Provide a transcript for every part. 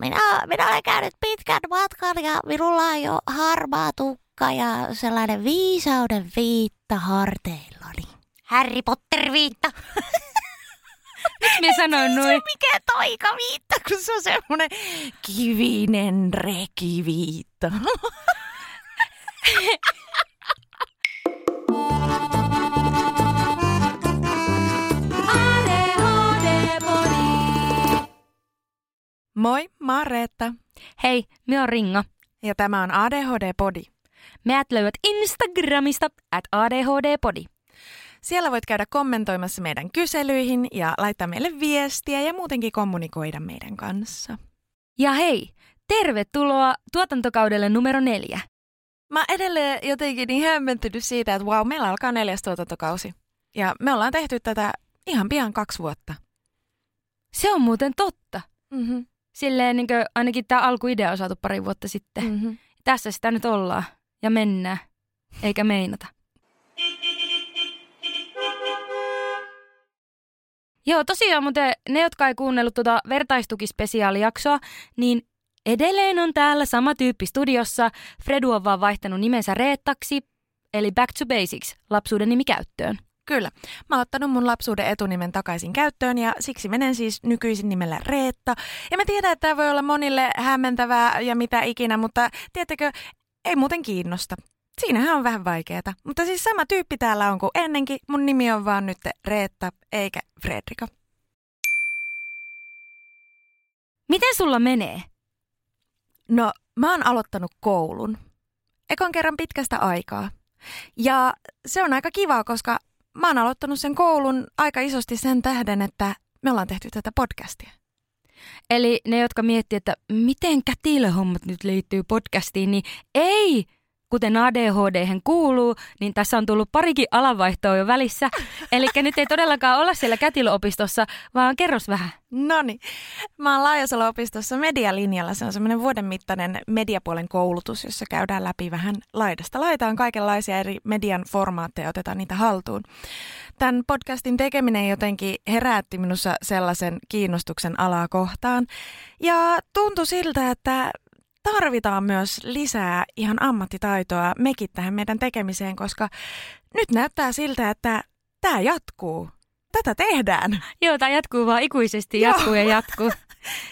minä, minä olen käynyt pitkän matkan ja minulla on jo harmaa tukka ja sellainen viisauden viitta harteillani. Harry Potter viitta. Miksi minä sanoin Se noin? on mikä taikaviitta, kun se on semmoinen kivinen rekiviitta. Moi, mä oon Reetta Hei, minä on Ringa. ja tämä on ADHD-podi. Meät löydät Instagramista at ADHD-podi. Siellä voit käydä kommentoimassa meidän kyselyihin ja laittaa meille viestiä ja muutenkin kommunikoida meidän kanssa. Ja hei, tervetuloa tuotantokaudelle numero neljä. Mä edelleen jotenkin niin hämmentynyt siitä, että wow, meillä alkaa neljäs tuotantokausi. Ja me ollaan tehty tätä ihan pian kaksi vuotta. Se on muuten totta. Mm-hmm. Silleen niin ainakin tämä alkuidea on saatu pari vuotta sitten. Mm. Mm-hmm. Tässä sitä nyt ollaan ja mennään, eikä meinata. Joo, tosiaan muuten ne, jotka ei kuunnellut tuota vertaistukispesiaalijaksoa, niin edelleen on täällä sama tyyppi studiossa. Fredu on vaan vaihtanut nimensä Reettaksi, eli Back to Basics, lapsuuden nimi käyttöön. Kyllä. Mä oon ottanut mun lapsuuden etunimen takaisin käyttöön ja siksi menen siis nykyisin nimellä Reetta. Ja mä tiedän, että tämä voi olla monille hämmentävää ja mitä ikinä, mutta tiedättekö, ei muuten kiinnosta. Siinähän on vähän vaikeeta. Mutta siis sama tyyppi täällä on kuin ennenkin. Mun nimi on vaan nyt Reetta eikä Fredrika. Miten sulla menee? No, mä oon aloittanut koulun. Ekon kerran pitkästä aikaa. Ja se on aika kivaa, koska mä oon aloittanut sen koulun aika isosti sen tähden, että me ollaan tehty tätä podcastia. Eli ne, jotka miettii, että miten kätilöhommat nyt liittyy podcastiin, niin ei! Kuten ADHD kuuluu, niin tässä on tullut parikin alanvaihtoa jo välissä. Eli nyt ei todellakaan olla siellä kätilöopistossa, vaan kerros vähän. No niin. Mä oon Laajasalo-opistossa medialinjalla. Se on semmoinen vuoden mittainen mediapuolen koulutus, jossa käydään läpi vähän laidasta laitaan kaikenlaisia eri median formaatteja ja otetaan niitä haltuun. Tämän podcastin tekeminen jotenkin herätti minussa sellaisen kiinnostuksen alaa kohtaan. Ja tuntui siltä, että tarvitaan myös lisää ihan ammattitaitoa mekin tähän meidän tekemiseen, koska nyt näyttää siltä, että tämä jatkuu. Tätä tehdään. Joo, tämä jatkuu vaan ikuisesti, Joo. jatkuu ja jatkuu.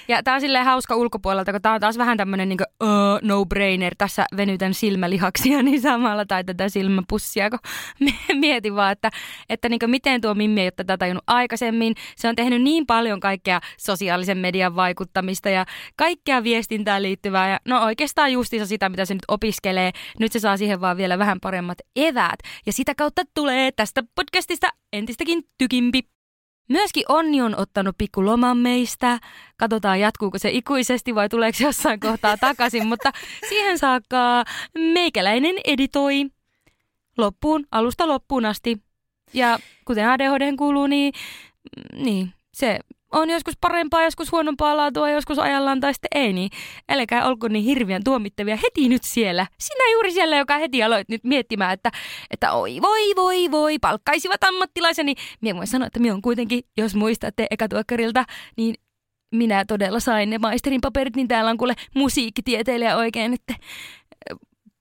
Ja tämä on silleen hauska ulkopuolelta, kun tämä on taas vähän tämmöinen niin uh, no-brainer. Tässä venytän silmälihaksia niin samalla tai tätä silmäpussia, kun mietin vaan, että, että niin miten tuo Mimmi ei ole tätä tajunnut aikaisemmin. Se on tehnyt niin paljon kaikkea sosiaalisen median vaikuttamista ja kaikkea viestintään liittyvää. Ja no oikeastaan justiinsa sitä, mitä se nyt opiskelee. Nyt se saa siihen vaan vielä vähän paremmat eväät. Ja sitä kautta tulee tästä podcastista entistäkin tykimpi. Myöskin Onni on ottanut pikku loman meistä. Katsotaan, jatkuuko se ikuisesti vai tuleeko se jossain kohtaa takaisin. Mutta siihen saakka meikäläinen editoi loppuun, alusta loppuun asti. Ja kuten ADHD kuuluu, niin, niin se on joskus parempaa, joskus huonompaa laatua, joskus ajallaan tai sitten ei. Niin älkää olko niin hirveän tuomittavia heti nyt siellä. Sinä juuri siellä, joka heti aloit nyt miettimään, että, että oi voi voi voi, palkkaisivat ammattilaisen. Niin minä voin sanoa, että minä on kuitenkin, jos muistatte ekatuokkarilta, niin minä todella sain ne maisterin paperit, niin täällä on kuule musiikkitieteilijä oikein nyt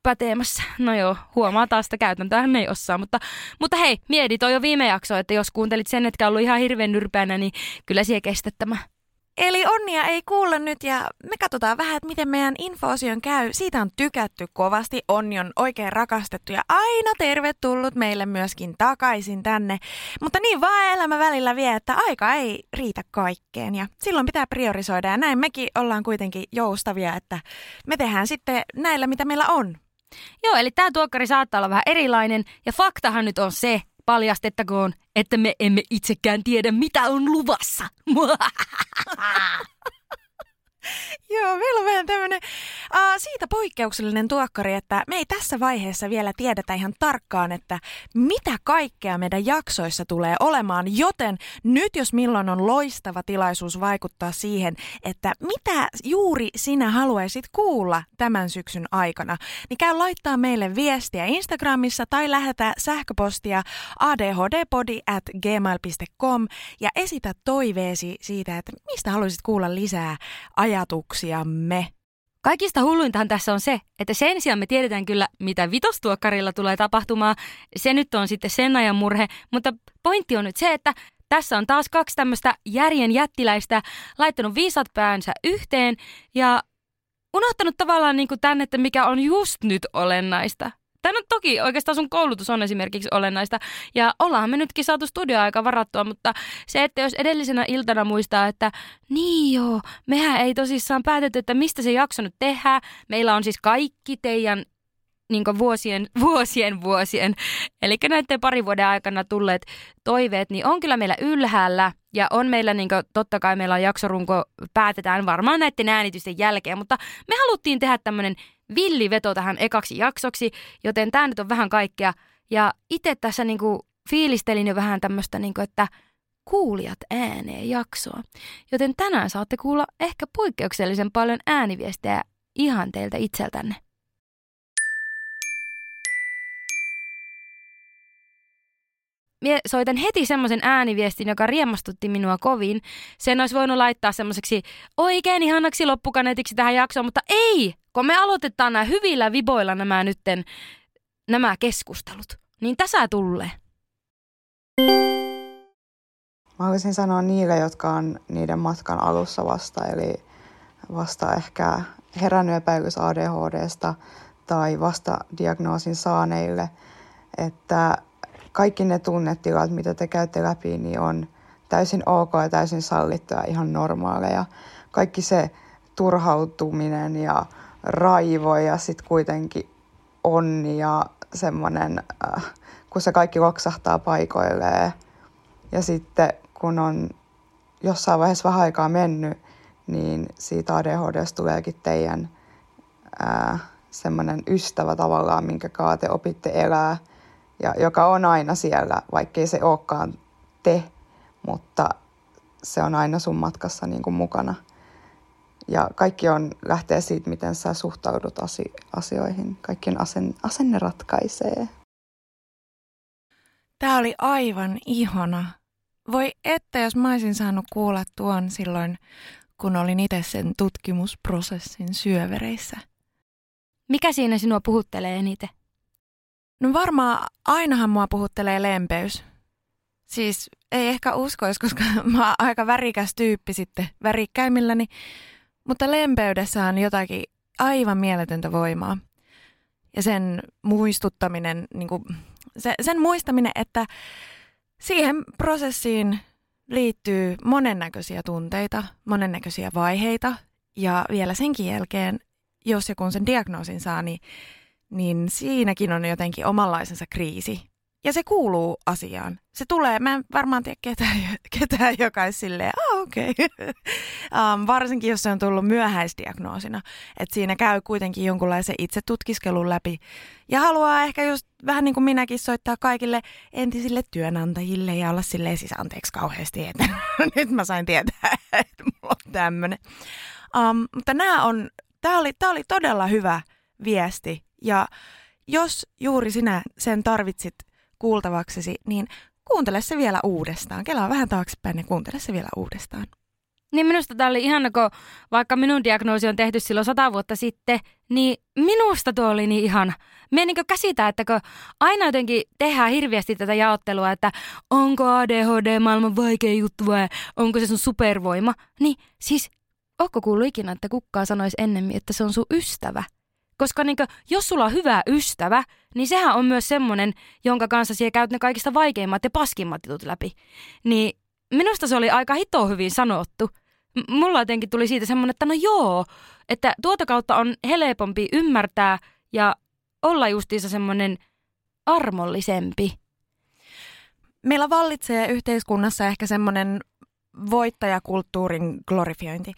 pätemässä. No joo, huomaa taas, että käytäntöähän ei osaa, mutta, mutta hei, mieti toi jo viime jakso, että jos kuuntelit sen, etkä ollut ihan hirveän nyrpäänä, niin kyllä siihen kestät tämä. Eli onnia ei kuulla nyt ja me katsotaan vähän, että miten meidän infoosion käy. Siitä on tykätty kovasti. Onni on oikein rakastettu ja aina tervetullut meille myöskin takaisin tänne. Mutta niin vaan elämä välillä vie, että aika ei riitä kaikkeen ja silloin pitää priorisoida ja näin mekin ollaan kuitenkin joustavia, että me tehdään sitten näillä, mitä meillä on. Joo, eli tämä tuokkari saattaa olla vähän erilainen ja faktahan nyt on se, paljastettakoon, että me emme itsekään tiedä, mitä on luvassa. Joo, meillä on vähän tämmöinen uh, siitä poikkeuksellinen tuokkari, että me ei tässä vaiheessa vielä tiedetä ihan tarkkaan, että mitä kaikkea meidän jaksoissa tulee olemaan, joten nyt jos milloin on loistava tilaisuus vaikuttaa siihen, että mitä juuri sinä haluaisit kuulla tämän syksyn aikana, niin käy laittaa meille viestiä Instagramissa tai lähetä sähköpostia adhdpodi at gmail.com ja esitä toiveesi siitä, että mistä haluaisit kuulla lisää ajatuksiamme. Kaikista hulluintahan tässä on se, että sen sijaan me tiedetään kyllä, mitä vitostuokkarilla tulee tapahtumaan. Se nyt on sitten sen ajan murhe, mutta pointti on nyt se, että tässä on taas kaksi tämmöistä järjen jättiläistä laittanut viisat päänsä yhteen ja unohtanut tavallaan niin kuin tämän, että mikä on just nyt olennaista. Tämä on toki oikeastaan sun koulutus on esimerkiksi olennaista. Ja ollaan me nytkin saatu studioaika varattua, mutta se, että jos edellisenä iltana muistaa, että niin joo, mehän ei tosissaan päätetty, että mistä se jakso nyt tehdään. Meillä on siis kaikki teidän niin vuosien, vuosien, vuosien, eli näiden parin vuoden aikana tulleet toiveet, niin on kyllä meillä ylhäällä ja on meillä, niin kuin, totta kai meillä on jaksorunko, päätetään varmaan näiden äänitysten jälkeen, mutta me haluttiin tehdä tämmöinen villiveto tähän ekaksi jaksoksi, joten tämä nyt on vähän kaikkea. Ja itse tässä niin kuin, fiilistelin jo vähän tämmöistä, niin kuin, että kuulijat ääneen jaksoa. Joten tänään saatte kuulla ehkä poikkeuksellisen paljon ääniviestejä ihan teiltä itseltänne. Mie soitan heti semmoisen ääniviestin, joka riemastutti minua kovin. Sen olisi voinut laittaa semmoiseksi oikein ihanaksi loppukaneetiksi tähän jaksoon, mutta ei! Kun me aloitetaan nämä hyvillä viboilla nämä nytten, nämä keskustelut, niin tässä tulee. Mä haluaisin sanoa niille, jotka on niiden matkan alussa vasta, eli vasta ehkä herännyt epäilys ADHDsta tai vasta diagnoosin saaneille, että kaikki ne tunnetilat, mitä te käytte läpi, niin on täysin ok ja täysin sallittuja, ihan normaaleja. Kaikki se turhautuminen ja raivo ja sitten kuitenkin onni ja semmoinen, äh, kun se kaikki loksahtaa paikoilleen. Ja sitten kun on jossain vaiheessa vähän aikaa mennyt, niin siitä ADHDsta tuleekin teidän äh, semmoinen ystävä tavallaan, minkä kaate opitte elää – ja joka on aina siellä, vaikkei se olekaan te, mutta se on aina sun matkassa niin kuin mukana. Ja kaikki on, lähtee siitä, miten sä suhtaudut asioihin. Kaikkien asen, asenne ratkaisee. Tämä oli aivan ihana. Voi että, jos mä olisin saanut kuulla tuon silloin, kun olin itse sen tutkimusprosessin syövereissä. Mikä siinä sinua puhuttelee eniten? No varmaan ainahan mua puhuttelee lempeys. Siis ei ehkä uskoisi, koska mä oon aika värikäs tyyppi sitten värikkäimmilläni. Mutta lempeydessä on jotakin aivan mieletöntä voimaa. Ja sen muistuttaminen, niin kuin, se, sen muistaminen, että siihen prosessiin liittyy monennäköisiä tunteita, monennäköisiä vaiheita. Ja vielä senkin jälkeen, jos ja kun sen diagnoosin saa, niin niin siinäkin on jotenkin omanlaisensa kriisi. Ja se kuuluu asiaan. Se tulee, mä en varmaan tiedä ketään, ketään joka olisi silleen, ah okei. Okay. um, varsinkin jos se on tullut myöhäisdiagnoosina. Että siinä käy kuitenkin jonkunlaisen itse tutkiskelun läpi. Ja haluaa ehkä just vähän niin kuin minäkin soittaa kaikille entisille työnantajille ja olla silleen siis anteeksi kauheasti, että nyt mä sain tietää, että mulla on tämmöinen. Um, mutta nämä on, tämä oli, tää oli todella hyvä viesti ja jos juuri sinä sen tarvitsit kuultavaksesi, niin kuuntele se vielä uudestaan. Kelaa vähän taaksepäin ja kuuntele se vielä uudestaan. Niin minusta tämä oli ihana, kun vaikka minun diagnoosi on tehty silloin sata vuotta sitten, niin minusta tuo oli niin ihana. Me niin käsitä, että kun aina jotenkin tehdään hirveästi tätä jaottelua, että onko ADHD maailman vaikea juttu vai onko se sun supervoima, niin siis onko kuullut ikinä, että kukkaa sanoisi ennemmin, että se on sun ystävä? Koska niin kuin, jos sulla on hyvä ystävä, niin sehän on myös semmoinen, jonka kanssa siellä käyt ne kaikista vaikeimmat ja paskimmat jutut läpi. Niin minusta se oli aika hito hyvin sanottu. M- mulla jotenkin tuli siitä semmoinen, että no joo, että tuota kautta on helpompi ymmärtää ja olla justiinsa semmoinen armollisempi. Meillä vallitsee yhteiskunnassa ehkä semmoinen voittajakulttuurin glorifiointi,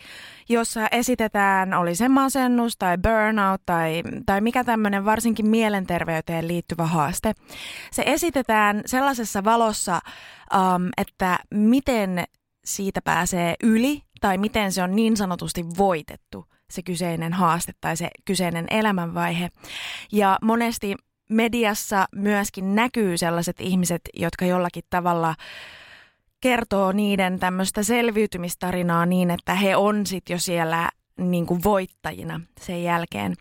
jossa esitetään, oli se masennus tai burnout tai, tai mikä tämmöinen varsinkin mielenterveyteen liittyvä haaste. Se esitetään sellaisessa valossa, um, että miten siitä pääsee yli tai miten se on niin sanotusti voitettu se kyseinen haaste tai se kyseinen elämänvaihe. Ja monesti mediassa myöskin näkyy sellaiset ihmiset, jotka jollakin tavalla kertoo niiden tämmöistä selviytymistarinaa niin, että he on sitten jo siellä niin kuin voittajina sen jälkeen.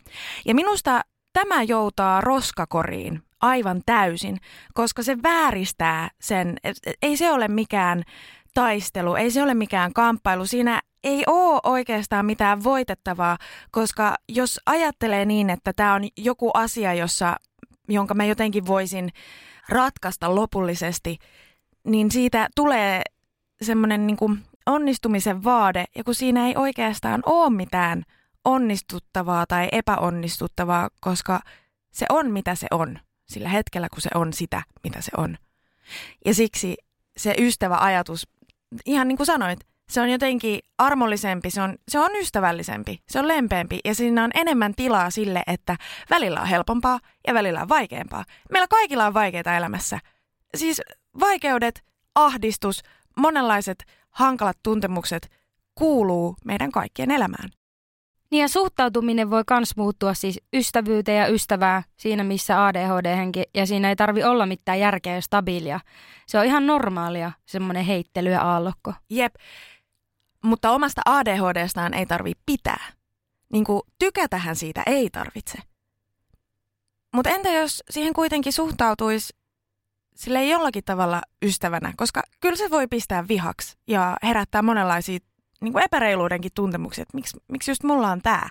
Ja minusta tämä joutaa roskakoriin aivan täysin, koska se vääristää sen, ei se ole mikään taistelu, ei se ole mikään kamppailu. Siinä ei ole oikeastaan mitään voitettavaa, koska jos ajattelee niin, että tämä on joku asia, jossa, jonka mä jotenkin voisin ratkaista lopullisesti, niin siitä tulee semmoinen niin onnistumisen vaade, ja kun siinä ei oikeastaan ole mitään onnistuttavaa tai epäonnistuttavaa, koska se on mitä se on sillä hetkellä, kun se on sitä, mitä se on. Ja siksi se ystävä ajatus, ihan niin kuin sanoit, se on jotenkin armollisempi, se on, se on ystävällisempi, se on lempeämpi ja siinä on enemmän tilaa sille, että välillä on helpompaa ja välillä on vaikeampaa. Meillä kaikilla on vaikeita elämässä. Siis vaikeudet, ahdistus, monenlaiset hankalat tuntemukset kuuluu meidän kaikkien elämään. Niin ja suhtautuminen voi myös muuttua siis ystävyyteen ja ystävää siinä, missä ADHD-henki, ja siinä ei tarvi olla mitään järkeä ja stabiilia. Se on ihan normaalia, semmoinen heittely ja aallokko. Jep, mutta omasta ADHDstaan ei tarvi pitää. Niin kuin tykätähän siitä ei tarvitse. Mutta entä jos siihen kuitenkin suhtautuisi sille jollakin tavalla ystävänä, koska kyllä se voi pistää vihaksi ja herättää monenlaisia niin kuin epäreiluudenkin tuntemuksia, että miksi, miksi just mulla on tämä.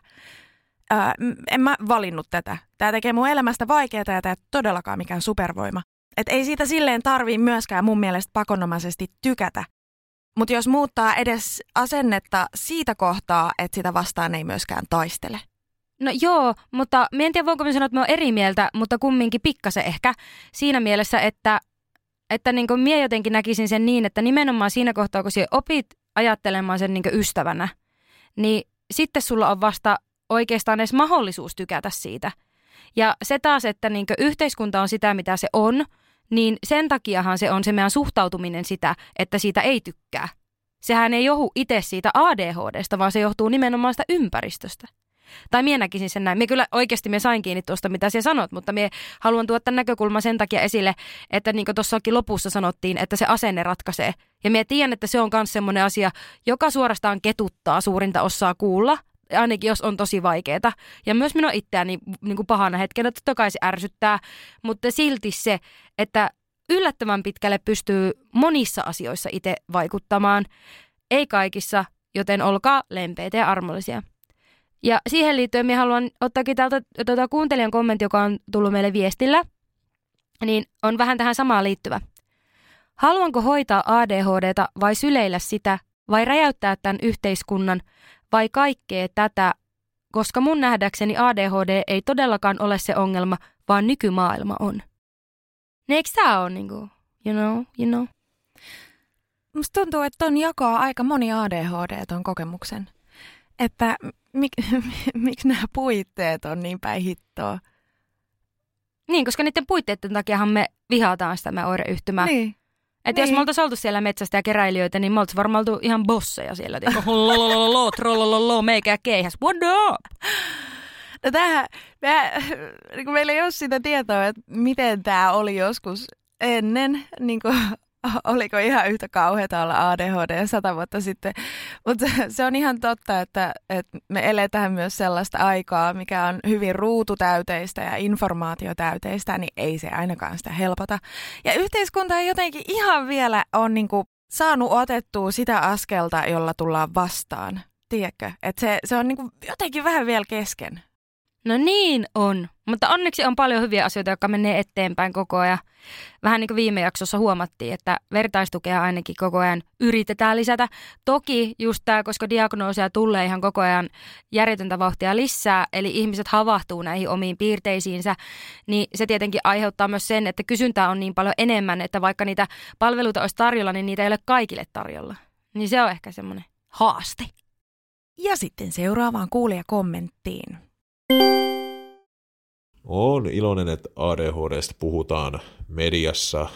en mä valinnut tätä. Tämä tekee mun elämästä vaikeaa ja tämä todellakaan mikään supervoima. Et ei siitä silleen tarvii myöskään mun mielestä pakonomaisesti tykätä. Mutta jos muuttaa edes asennetta siitä kohtaa, että sitä vastaan ei myöskään taistele. No joo, mutta mä en tiedä voinko mä sanoa, että mä oon eri mieltä, mutta kumminkin pikkasen ehkä siinä mielessä, että, että niin kuin mie jotenkin näkisin sen niin, että nimenomaan siinä kohtaa, kun sä opit ajattelemaan sen niin ystävänä, niin sitten sulla on vasta oikeastaan edes mahdollisuus tykätä siitä. Ja se taas, että niin yhteiskunta on sitä, mitä se on, niin sen takiahan se on se meidän suhtautuminen sitä, että siitä ei tykkää. Sehän ei johu itse siitä ADHDsta, vaan se johtuu nimenomaan sitä ympäristöstä. Tai minä näkisin sen näin. Me kyllä oikeasti me sain kiinni tuosta, mitä sinä sanot, mutta me haluan tuoda tämän näkökulman sen takia esille, että niin kuin tuossakin lopussa sanottiin, että se asenne ratkaisee. Ja me tiedän, että se on myös semmoinen asia, joka suorastaan ketuttaa suurinta osaa kuulla, ainakin jos on tosi vaikeaa. Ja myös minua itseäni niin kuin pahana hetkenä totta kai se ärsyttää, mutta silti se, että yllättävän pitkälle pystyy monissa asioissa itse vaikuttamaan, ei kaikissa, joten olkaa lempeitä ja armollisia. Ja siihen liittyen minä haluan ottaakin täältä tuota kuuntelijan kommentti, joka on tullut meille viestillä, niin on vähän tähän samaan liittyvä. Haluanko hoitaa ADHDta vai syleillä sitä, vai räjäyttää tämän yhteiskunnan, vai kaikkea tätä, koska mun nähdäkseni ADHD ei todellakaan ole se ongelma, vaan nykymaailma on. Ne eikö tää ole niinku, you know, you know? Musta tuntuu, että on jakaa aika moni ADHD ton kokemuksen. Että mik, miksi nämä puitteet on niin päin hittoa? Niin, koska niiden puitteiden takiahan me vihataan sitä me oireyhtymää. Niin. Että niin. jos me oltaisiin oltu siellä metsästä ja keräilijöitä, niin me oltaisiin varmaan oltu ihan bosseja siellä. Lolololo, trollololo, meikä keihäs, what up? No tämähän, me, niin meillä ei ole sitä tietoa, että miten tämä oli joskus ennen niin kuin oliko ihan yhtä kauheata olla ADHD sata vuotta sitten. Mutta se on ihan totta, että, että me eletään myös sellaista aikaa, mikä on hyvin ruututäyteistä ja informaatiotäyteistä, niin ei se ainakaan sitä helpota. Ja yhteiskunta ei jotenkin ihan vielä ole niin kuin saanut otettua sitä askelta, jolla tullaan vastaan. Tiedätkö? Että se, se on niin kuin jotenkin vähän vielä kesken. No niin on, mutta onneksi on paljon hyviä asioita, jotka menee eteenpäin koko ajan. Vähän niin kuin viime jaksossa huomattiin, että vertaistukea ainakin koko ajan yritetään lisätä. Toki just tämä, koska diagnoosia tulee ihan koko ajan järjetöntä vauhtia lisää, eli ihmiset havahtuu näihin omiin piirteisiinsä, niin se tietenkin aiheuttaa myös sen, että kysyntää on niin paljon enemmän, että vaikka niitä palveluita olisi tarjolla, niin niitä ei ole kaikille tarjolla. Niin se on ehkä semmoinen haaste. Ja sitten seuraavaan kuulijakommenttiin. Olen iloinen, että ADHDsta puhutaan mediassa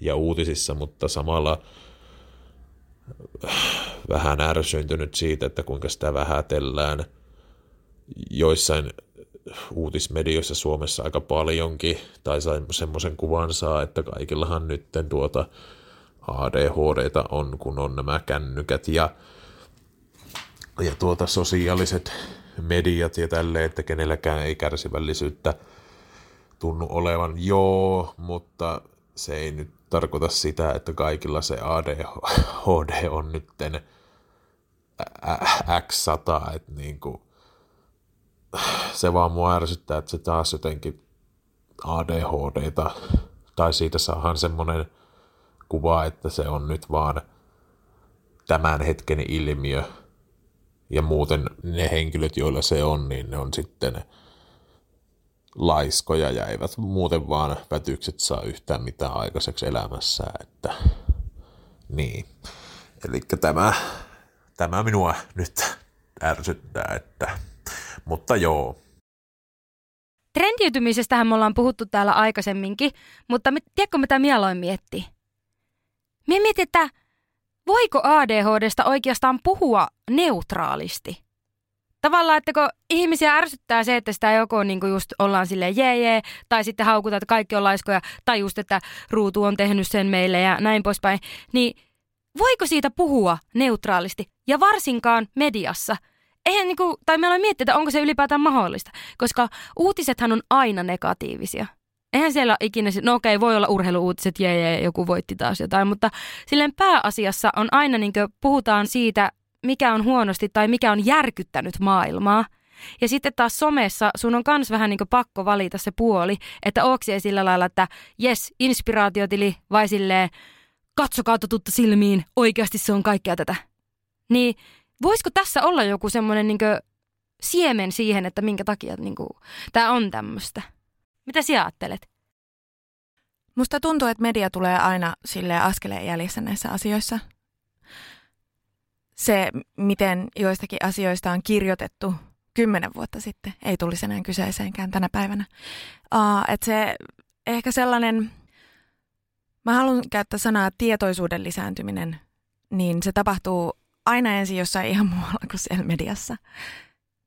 ja uutisissa, mutta samalla vähän ärsyntynyt siitä, että kuinka sitä vähätellään. Joissain uutismedioissa Suomessa aika paljonkin, tai semmoisen kuvan saa, että kaikillahan nyt tuota ADHDta on, kun on nämä kännykät ja, ja tuota sosiaaliset mediat ja tälleen, että kenelläkään ei kärsivällisyyttä tunnu olevan. Joo, mutta se ei nyt tarkoita sitä, että kaikilla se ADHD on nytten X100, että niin kuin, se vaan mua ärsyttää, että se taas jotenkin ADHDta, tai siitä saahan semmoinen kuva, että se on nyt vaan tämän hetken ilmiö, ja muuten ne henkilöt, joilla se on, niin ne on sitten laiskoja ja eivät muuten vaan vätykset saa yhtään mitään aikaiseksi elämässä, että niin. Eli tämä, tämä minua nyt ärsyttää, että, mutta joo. Trendiytymisestähän me ollaan puhuttu täällä aikaisemminkin, mutta tiedätkö mitä mieloin mietti? Mie mietin, että voiko ADHDsta oikeastaan puhua neutraalisti? Tavallaan, että kun ihmisiä ärsyttää se, että sitä joko niin kuin just ollaan silleen jee jee, tai sitten haukutaan, että kaikki on laiskoja, tai just, että ruutu on tehnyt sen meille ja näin poispäin, niin voiko siitä puhua neutraalisti ja varsinkaan mediassa? Eihän niin kuin, tai meillä on miettiä, että onko se ylipäätään mahdollista, koska uutisethan on aina negatiivisia. Eihän siellä ikinä, no okei, voi olla urheiluuutiset, jee, jee, joku voitti taas jotain, mutta silleen pääasiassa on aina niin puhutaan siitä, mikä on huonosti tai mikä on järkyttänyt maailmaa. Ja sitten taas somessa sun on kans vähän niin pakko valita se puoli, että onko sillä lailla, että jes, inspiraatiotili vai silleen, katsokaa tuttu silmiin, oikeasti se on kaikkea tätä. Niin voisiko tässä olla joku semmoinen niin siemen siihen, että minkä takia niin tämä on tämmöistä? Mitä sinä ajattelet? Musta tuntuu, että media tulee aina sille askeleen jäljessä näissä asioissa. Se, miten joistakin asioista on kirjoitettu kymmenen vuotta sitten, ei tulisi enää kyseeseenkään tänä päivänä. Uh, että se ehkä sellainen, mä haluan käyttää sanaa tietoisuuden lisääntyminen, niin se tapahtuu aina ensin jossain ihan muualla kuin siellä mediassa.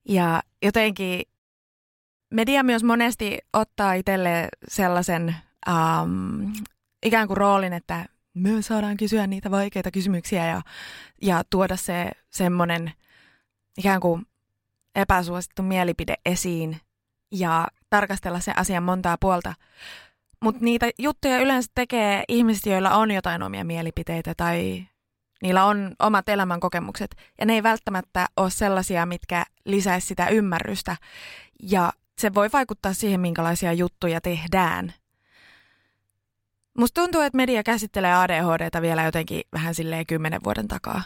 Ja jotenkin media myös monesti ottaa itselle sellaisen um, ikään kuin roolin, että me saadaan kysyä niitä vaikeita kysymyksiä ja, ja tuoda se semmoinen ikään kuin epäsuosittu mielipide esiin ja tarkastella sen asian montaa puolta. Mutta niitä juttuja yleensä tekee ihmiset, joilla on jotain omia mielipiteitä tai niillä on omat elämänkokemukset. Ja ne ei välttämättä ole sellaisia, mitkä lisäisi sitä ymmärrystä. Ja se voi vaikuttaa siihen, minkälaisia juttuja tehdään. Musta tuntuu, että media käsittelee ADHDta vielä jotenkin vähän silleen kymmenen vuoden takaa.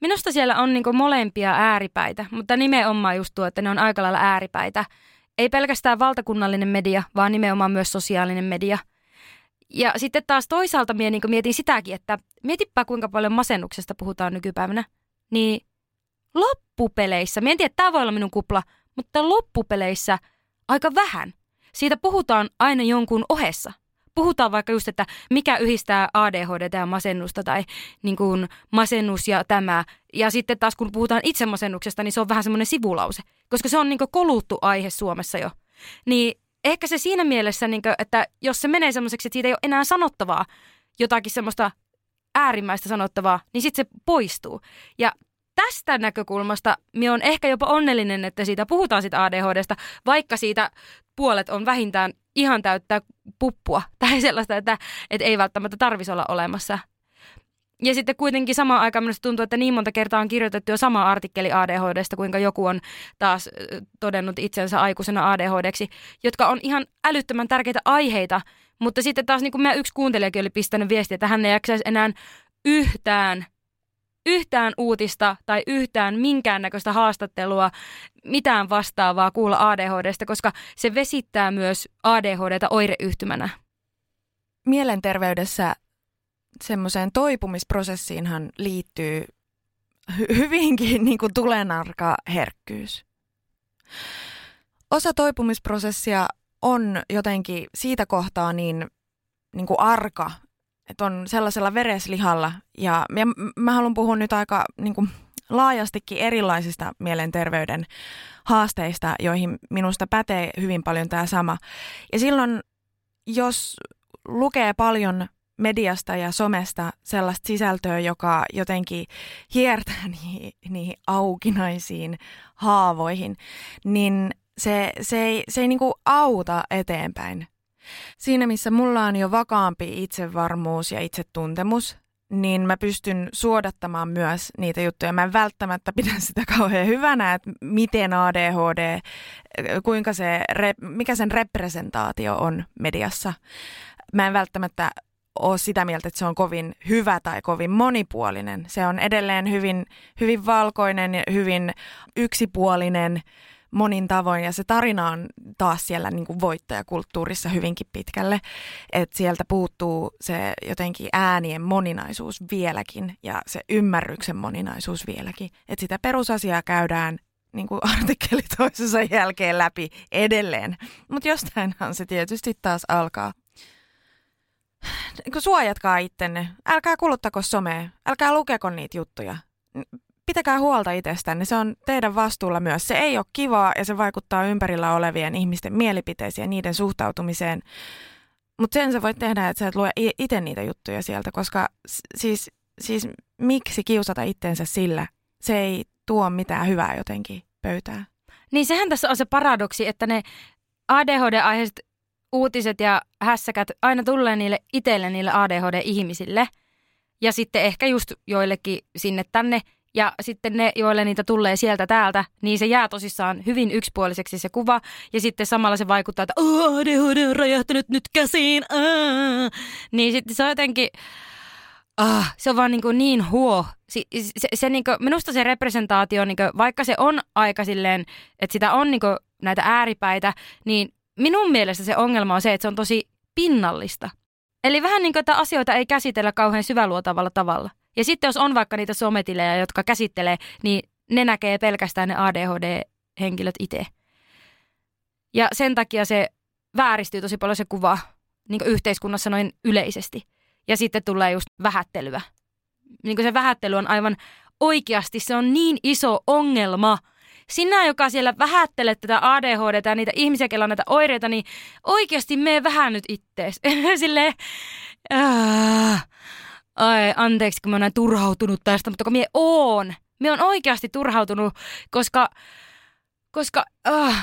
Minusta siellä on niinku molempia ääripäitä, mutta nimenomaan just tuo, että ne on aika lailla ääripäitä. Ei pelkästään valtakunnallinen media, vaan nimenomaan myös sosiaalinen media. Ja sitten taas toisaalta mie niinku mietin sitäkin, että mietipä kuinka paljon masennuksesta puhutaan nykypäivänä. Niin loppupeleissä, mietin, että tämä voi olla minun kupla, mutta loppupeleissä aika vähän. Siitä puhutaan aina jonkun ohessa. Puhutaan vaikka just, että mikä yhdistää ADHD ja masennusta tai niin kuin masennus ja tämä. Ja sitten taas kun puhutaan itsemasennuksesta, niin se on vähän semmoinen sivulause, koska se on niin koluttu aihe Suomessa jo. Niin ehkä se siinä mielessä, niin kuin, että jos se menee semmoiseksi, että siitä ei ole enää sanottavaa, jotakin semmoista äärimmäistä sanottavaa, niin sitten se poistuu. Ja tästä näkökulmasta minä on ehkä jopa onnellinen, että siitä puhutaan siitä ADHDsta, vaikka siitä puolet on vähintään ihan täyttää puppua tai sellaista, että, että ei välttämättä tarvisi olla olemassa. Ja sitten kuitenkin samaan aikaan minusta tuntuu, että niin monta kertaa on kirjoitettu jo sama artikkeli ADHDsta, kuinka joku on taas todennut itsensä aikuisena ADHDksi, jotka on ihan älyttömän tärkeitä aiheita, mutta sitten taas niin kuin mä yksi kuuntelijakin oli pistänyt viestiä, että hän ei jaksaisi enää yhtään yhtään uutista tai yhtään minkäännäköistä haastattelua, mitään vastaavaa kuulla ADHDsta, koska se vesittää myös ADHDta oireyhtymänä. Mielenterveydessä semmoiseen toipumisprosessiinhan liittyy hy- hyvinkin niin kuin tulenarka herkkyys. Osa toipumisprosessia on jotenkin siitä kohtaa niin, niin kuin arka, että on sellaisella vereslihalla. Ja, ja mä haluan puhua nyt aika niin kuin laajastikin erilaisista mielenterveyden haasteista, joihin minusta pätee hyvin paljon tämä sama. Ja silloin, jos lukee paljon mediasta ja somesta sellaista sisältöä, joka jotenkin hiertää niihin, niihin aukinaisiin haavoihin, niin se, se ei, se ei niinku auta eteenpäin. Siinä missä mulla on jo vakaampi itsevarmuus ja itsetuntemus, niin mä pystyn suodattamaan myös niitä juttuja. Mä en välttämättä pidä sitä kauhean hyvänä, että miten ADHD, kuinka se, mikä sen representaatio on mediassa. Mä en välttämättä ole sitä mieltä, että se on kovin hyvä tai kovin monipuolinen. Se on edelleen hyvin, hyvin valkoinen ja hyvin yksipuolinen monin tavoin ja se tarina on taas siellä niin kuin voittajakulttuurissa hyvinkin pitkälle, että sieltä puuttuu se jotenkin äänien moninaisuus vieläkin ja se ymmärryksen moninaisuus vieläkin, että sitä perusasiaa käydään niin kuin artikkeli toisensa jälkeen läpi edelleen, mutta jostainhan se tietysti taas alkaa. Suojatkaa ittenne, älkää kuluttako somea, älkää lukeko niitä juttuja pitäkää huolta itsestänne, se on teidän vastuulla myös. Se ei ole kivaa ja se vaikuttaa ympärillä olevien ihmisten mielipiteisiin ja niiden suhtautumiseen. Mutta sen sä voit tehdä, että sä et lue itse niitä juttuja sieltä, koska siis, siis miksi kiusata itsensä sillä? Se ei tuo mitään hyvää jotenkin pöytään. Niin sehän tässä on se paradoksi, että ne ADHD-aiheiset uutiset ja hässäkät aina tulee niille itselle, niille ADHD-ihmisille. Ja sitten ehkä just joillekin sinne tänne ja sitten ne, joille niitä tulee sieltä täältä, niin se jää tosissaan hyvin yksipuoliseksi se kuva. Ja sitten samalla se vaikuttaa, että ADHD on räjähtänyt nyt käsiin. Aa. Niin sitten se on jotenkin... Ah, se on vaan niin, kuin niin huo. Se, se, se niin kuin, minusta se representaatio, niin kuin, vaikka se on aika silleen, että sitä on niin kuin, näitä ääripäitä, niin minun mielestä se ongelma on se, että se on tosi pinnallista. Eli vähän niin kuin, että asioita ei käsitellä kauhean syväluotavalla tavalla. Ja sitten jos on vaikka niitä sometilejä, jotka käsittelee, niin ne näkee pelkästään ne ADHD-henkilöt itse. Ja sen takia se vääristyy tosi paljon se kuva niin yhteiskunnassa noin yleisesti. Ja sitten tulee just vähättelyä. Niin se vähättely on aivan oikeasti, se on niin iso ongelma. Sinä, joka siellä vähättelet tätä ADHD ja niitä ihmisiä, joilla on näitä oireita, niin oikeasti me vähän nyt ittees. Silleen, äh, ai anteeksi kun mä oon näin turhautunut tästä, mutta kun mie oon. Mie on oikeasti turhautunut, koska, koska, uh,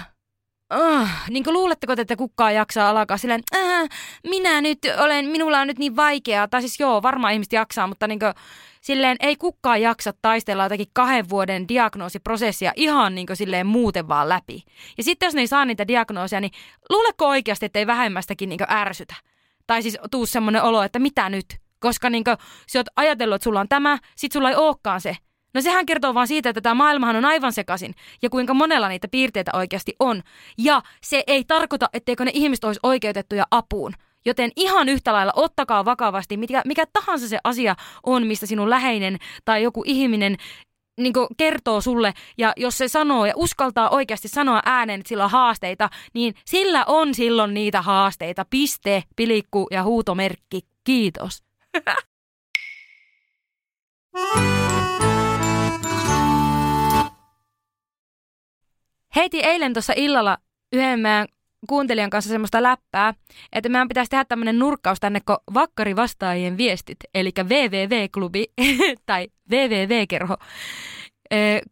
uh, niin kuin luuletteko, että kukaan jaksaa alkaa silleen, äh, minä nyt olen, minulla on nyt niin vaikeaa, tai siis joo, varmaan ihmiset jaksaa, mutta niin kuin, silleen ei kukaan jaksa taistella jotakin kahden vuoden diagnoosiprosessia ihan niin kuin silleen muuten vaan läpi. Ja sitten jos ne ei saa niitä diagnoosia, niin luuleko oikeasti, että ei vähemmästäkin niin ärsytä? Tai siis tuu semmoinen olo, että mitä nyt? Koska niin kuin, sä oot ajatellut, että sulla on tämä, sit sulla ei olekaan se. No sehän kertoo vaan siitä, että tämä maailmahan on aivan sekaisin ja kuinka monella niitä piirteitä oikeasti on. Ja se ei tarkoita, etteikö ne ihmiset olisi oikeutettuja apuun. Joten ihan yhtä lailla ottakaa vakavasti, mikä, mikä tahansa se asia on, mistä sinun läheinen tai joku ihminen niin kertoo sulle, ja jos se sanoo ja uskaltaa oikeasti sanoa ääneen, että sillä on haasteita, niin sillä on silloin niitä haasteita. Piste, pilikku ja huutomerkki. Kiitos. Heiti eilen tuossa illalla yhden meidän kuuntelijan kanssa semmoista läppää, että meidän pitäisi tehdä tämmöinen nurkkaus tänne, kun vakkari vastaajien viestit, eli www-klubi tai www-kerho,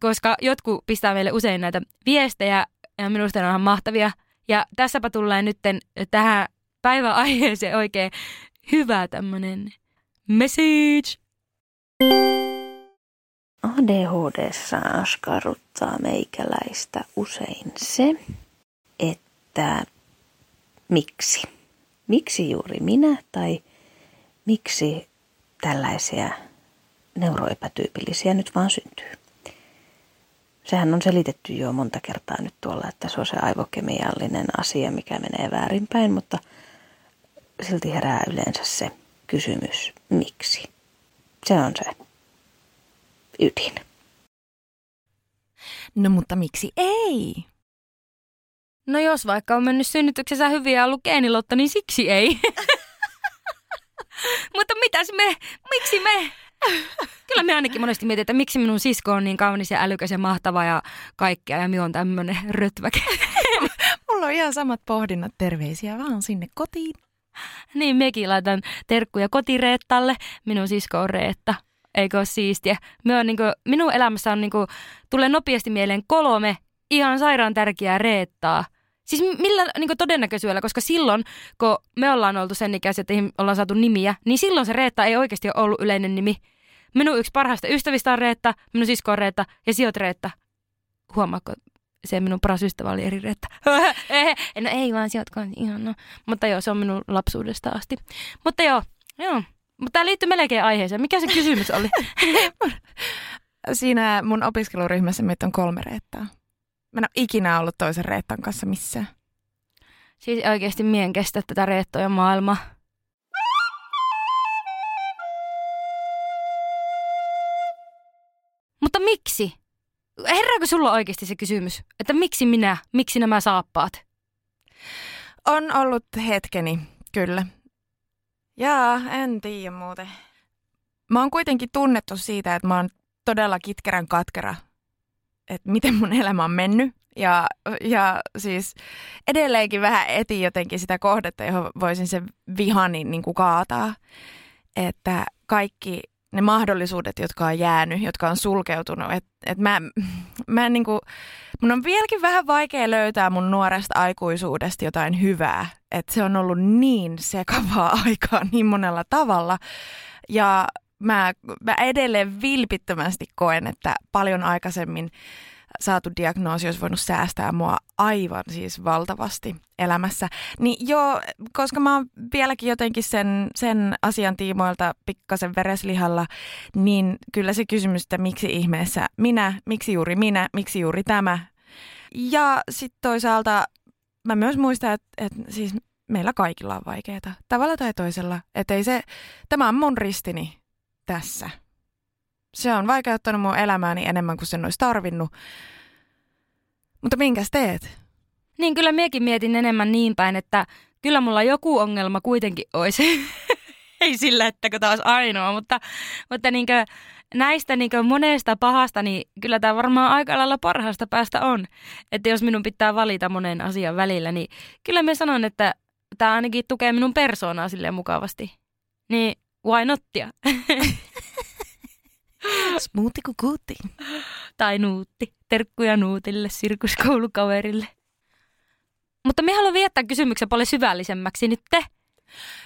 koska jotkut pistää meille usein näitä viestejä, ja minusta ne on ihan mahtavia. Ja tässäpä tulee nyt tähän päivän aiheeseen oikein hyvä tämmöinen message. ADHD askarruttaa meikäläistä usein se, että miksi. Miksi juuri minä tai miksi tällaisia neuroepätyypillisiä nyt vaan syntyy. Sehän on selitetty jo monta kertaa nyt tuolla, että se on se aivokemiallinen asia, mikä menee väärinpäin, mutta silti herää yleensä se kysymys miksi. Se on se ydin. No mutta miksi ei? No jos vaikka on mennyt synnytyksessä hyvin ja ollut geenilotto, niin siksi ei. Mutta mitäs me? Miksi me? Kyllä me ainakin monesti mietin, että miksi minun sisko on niin kaunis ja älykäs ja mahtava ja kaikkea ja minä on tämmöinen rötväke. Mulla on ihan samat pohdinnat. Terveisiä vaan sinne kotiin. niin, mekin laitan terkkuja kotireettalle. Minun sisko on Reetta. Eikö ole siistiä? Me on niinku, minun elämässä on niinku, tulee nopeasti mieleen kolme ihan sairaan tärkeää Reettaa. Siis millä niin todennäköisyydellä, koska silloin, kun me ollaan oltu sen ikäisiä, että ollaan saatu nimiä, niin silloin se Reetta ei oikeasti ole ollut yleinen nimi. Minun yksi parhaista ystävistä on Reetta, minun sisko on Reetta ja sijoit Reetta. Huomaako, se minun paras ystävä oli eri Reetta. no ei vaan sijoitko ihan no. Mutta joo, se on minun lapsuudesta asti. Mutta joo, joo. Mutta tämä liittyy melkein aiheeseen. Mikä se kysymys oli? Siinä mun opiskeluryhmässä meitä on kolme Reettaa. Mä en ole ikinä ollut toisen Reettan kanssa missään. Siis oikeasti mien kestä tätä Reettoja maailmaa. Mutta miksi? Herääkö sulla oikeasti se kysymys, että miksi minä, miksi nämä saappaat? On ollut hetkeni, kyllä. Jaa, en tiedä muuten. Mä oon kuitenkin tunnettu siitä, että mä oon todella kitkerän katkera että miten mun elämä on mennyt. Ja, ja siis edelleenkin vähän eti jotenkin sitä kohdetta, johon voisin sen vihani niin kuin kaataa. Että kaikki ne mahdollisuudet, jotka on jäänyt, jotka on sulkeutunut. Että et mä, mä en niin kuin, mun on vieläkin vähän vaikea löytää mun nuoresta aikuisuudesta jotain hyvää. Että se on ollut niin sekavaa aikaa niin monella tavalla. Ja mä, mä edelleen vilpittömästi koen, että paljon aikaisemmin saatu diagnoosi olisi voinut säästää mua aivan siis valtavasti elämässä. Niin joo, koska mä oon vieläkin jotenkin sen, sen asian tiimoilta pikkasen vereslihalla, niin kyllä se kysymys, että miksi ihmeessä minä, miksi juuri minä, miksi juuri tämä. Ja sitten toisaalta mä myös muistan, että, että siis meillä kaikilla on vaikeaa, tavalla tai toisella. Että ei se, tämä on mun ristini tässä. Se on vaikeuttanut mun elämääni enemmän kuin sen olisi tarvinnut. Mutta minkäs teet? Niin kyllä miekin mietin enemmän niin päin, että kyllä mulla joku ongelma kuitenkin olisi. ei sillä, että tämä olisi ainoa, mutta, mutta niin näistä niin monesta pahasta, niin kyllä tämä varmaan aika lailla parhaasta päästä on. Että jos minun pitää valita monen asian välillä, niin kyllä me sanon, että tämä ainakin tukee minun persoonaa silleen mukavasti. Niin why nottia? Smoothie kuin kuutti. Tai nuutti. Terkkuja nuutille, sirkuskoulukaverille. Mutta me haluan viettää kysymyksen paljon syvällisemmäksi nyt te.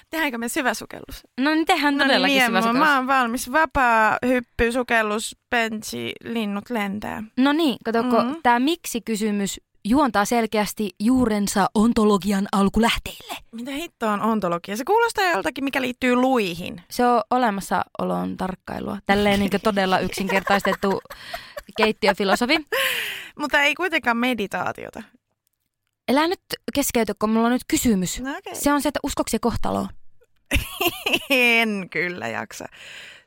Tehdäänkö me syväsukellus? No niin tehdään no niin, todellakin niin, syväsukellus. Mä oon valmis. Vapaa hyppy, sukellus, benchi, linnut lentää. No niin, katsoko, mm-hmm. tämä miksi-kysymys juontaa selkeästi juurensa ontologian alkulähteille. Mitä hittoa on ontologia? Se kuulostaa joltakin, mikä liittyy luihin. Se on olemassaolon tarkkailua. Tälleen niin todella yksinkertaistettu keittiöfilosofi. Mutta ei kuitenkaan meditaatiota. Elää nyt keskeyty, kun mulla on nyt kysymys. No okay. Se on se, että uskoksi kohtaloon? en kyllä jaksa.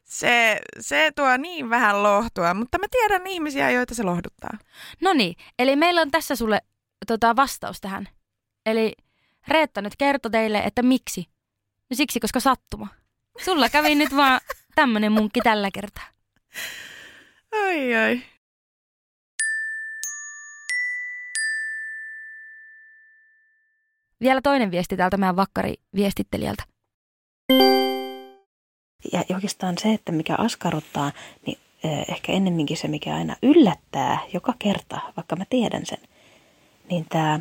Se, se tuo niin vähän lohtua, mutta mä tiedän ihmisiä, joita se lohduttaa. No niin, eli meillä on tässä sulle tota, vastaus tähän. Eli Reetta nyt kertoi teille, että miksi. No siksi, koska sattuma. Sulla kävi nyt vaan tämmönen munkki tällä kertaa. Ai ai. Vielä toinen viesti täältä meidän vakkari viestittelijältä. Ja oikeastaan se, että mikä askarruttaa, niin ehkä ennemminkin se, mikä aina yllättää joka kerta, vaikka mä tiedän sen, niin tämä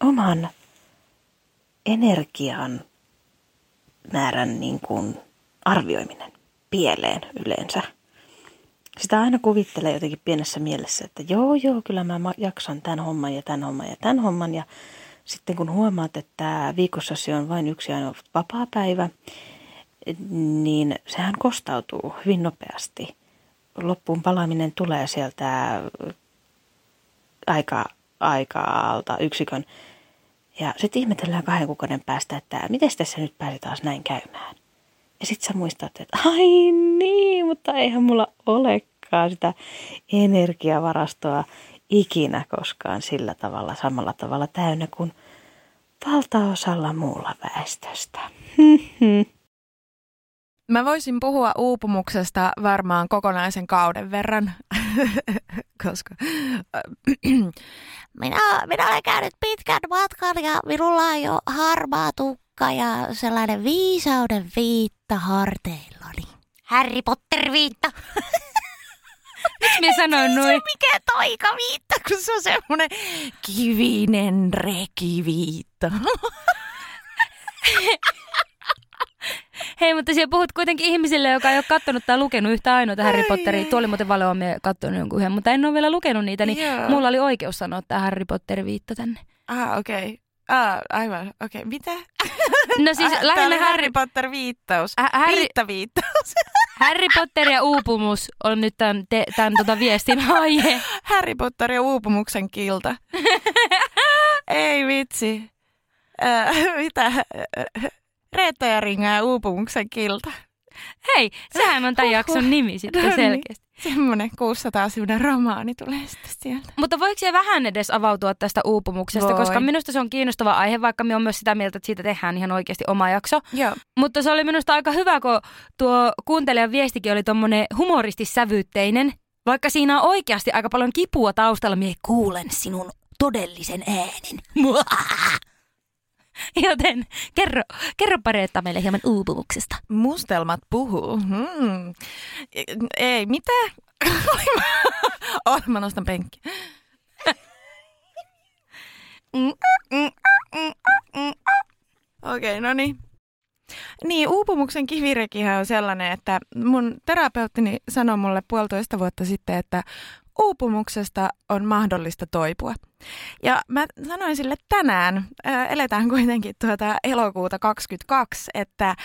oman energian määrän niin kuin arvioiminen pieleen yleensä. Sitä aina kuvittelee jotenkin pienessä mielessä, että joo, joo, kyllä mä jaksan tämän homman ja tämän homman ja tämän homman. Ja sitten kun huomaat, että viikossa se on vain yksi ainoa vapaa päivä, niin sehän kostautuu hyvin nopeasti. Loppuun palaaminen tulee sieltä aika, alta yksikön. Ja sitten ihmetellään kahden kuukauden päästä, että miten tässä nyt pääsi taas näin käymään. Ja sit sä muistat, että ai niin, mutta eihän mulla olekaan sitä energiavarastoa ikinä koskaan sillä tavalla, samalla tavalla täynnä kuin valtaosalla muulla väestöstä. Mä voisin puhua uupumuksesta varmaan kokonaisen kauden verran, koska Minä, minä olen käynyt pitkän matkan ja minulla on jo harmaa tukka ja sellainen viisauden viitta harteillani. Harry Potter viitta. Miksi minä sanoin noin? mikä taikaviitta, kun se on semmoinen kivinen rekiviitta. Hei, mutta siellä puhut kuitenkin ihmisille, joka ei ole kattonut tai lukenut yhtä ainoata Harry Potteria. Tuo oli muuten valoa, me katsonut jonkun yhden, mutta en ole vielä lukenut niitä, niin Joo. mulla oli oikeus sanoa tämä Harry Potter viitta tänne. Ah, okei. Okay. Ah, aivan, okei. Okay. Mitä? No siis ah, lähinnä Harry, Harry Potter viittaus. Harry- Viittaviittaus. Harry Potter ja uupumus on nyt tämän, te, tämän tota viestin aihe. Harry Potter ja uupumuksen kilta. Ei vitsi. Äh, mitä? Reetta ja Ringa ja uupumuksen kilta. Hei, sehän on tämän jakson nimi sitten No niin. selkeästi. Semmoinen 600 sivuinen romaani tulee sitten sieltä. Mutta voiko se vähän edes avautua tästä uupumuksesta, Voi. koska minusta se on kiinnostava aihe, vaikka minä olen myös sitä mieltä, että siitä tehdään ihan oikeasti oma jakso. Joo. Mutta se oli minusta aika hyvä, kun tuo kuuntelijan viestikin oli tuommoinen humoristissävytteinen. Vaikka siinä on oikeasti aika paljon kipua taustalla, minä kuulen sinun todellisen äänen. Joten kerro, kerro Reetta meille hieman uupumuksesta. Mustelmat puhuu. Hmm. Ei, mitä? oh, mä nostan penkki. Okei, okay, no niin. Niin, uupumuksen kivirekihän on sellainen, että mun terapeuttini sanoi mulle puolitoista vuotta sitten, että uupumuksesta on mahdollista toipua. Ja mä sanoin sille tänään, ää, eletään kuitenkin tuota elokuuta 22, että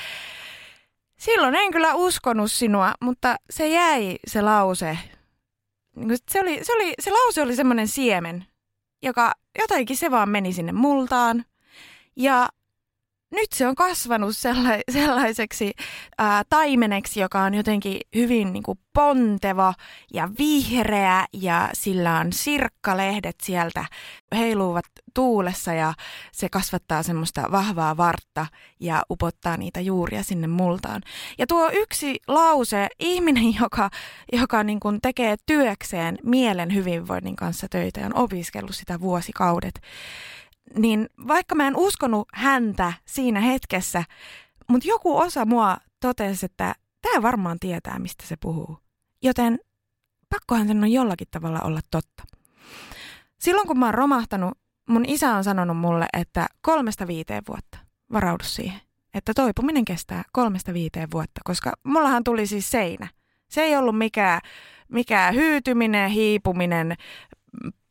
silloin en kyllä uskonut sinua, mutta se jäi se lause. Niin Se, oli, se, oli, se lause oli semmoinen siemen, joka jotenkin se vaan meni sinne multaan. Ja nyt se on kasvanut sella- sellaiseksi ää, taimeneksi, joka on jotenkin hyvin niin kuin ponteva ja vihreä ja sillä on sirkkalehdet sieltä heiluvat tuulessa ja se kasvattaa semmoista vahvaa vartta ja upottaa niitä juuria sinne multaan. Ja tuo yksi lause, ihminen, joka, joka niin kuin tekee työkseen mielen hyvinvoinnin kanssa töitä ja on opiskellut sitä vuosikaudet, niin vaikka mä en uskonut häntä siinä hetkessä, mutta joku osa mua totesi, että tämä varmaan tietää, mistä se puhuu. Joten pakkohan sen on jollakin tavalla olla totta. Silloin kun mä oon romahtanut, mun isä on sanonut mulle, että kolmesta viiteen vuotta varaudu siihen. Että toipuminen kestää kolmesta viiteen vuotta, koska mullahan tuli siis seinä. Se ei ollut mikään, mikään hyytyminen, hiipuminen,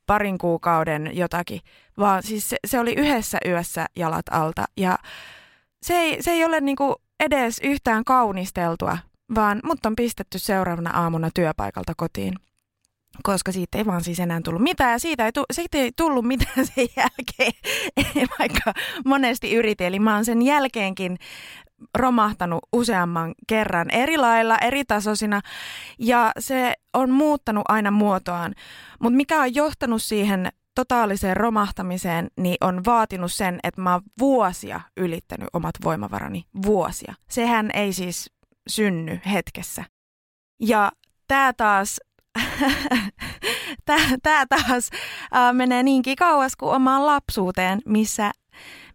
parin kuukauden jotakin, vaan siis se, se oli yhdessä yössä jalat alta. Ja se ei, se ei ole niinku edes yhtään kaunisteltua, vaan mut on pistetty seuraavana aamuna työpaikalta kotiin. Koska siitä ei vaan siis enää tullut mitään. Ja siitä ei, tu- siitä ei tullut mitään sen jälkeen, vaikka monesti yritin. Eli mä oon sen jälkeenkin romahtanut useamman kerran eri lailla, eri tasoisina. Ja se on muuttanut aina muotoaan. Mutta mikä on johtanut siihen totaaliseen romahtamiseen, niin on vaatinut sen, että mä oon vuosia ylittänyt omat voimavarani. Vuosia. Sehän ei siis synny hetkessä. Ja tämä taas, tää, taas äh, menee niinkin kauas kuin omaan lapsuuteen, missä,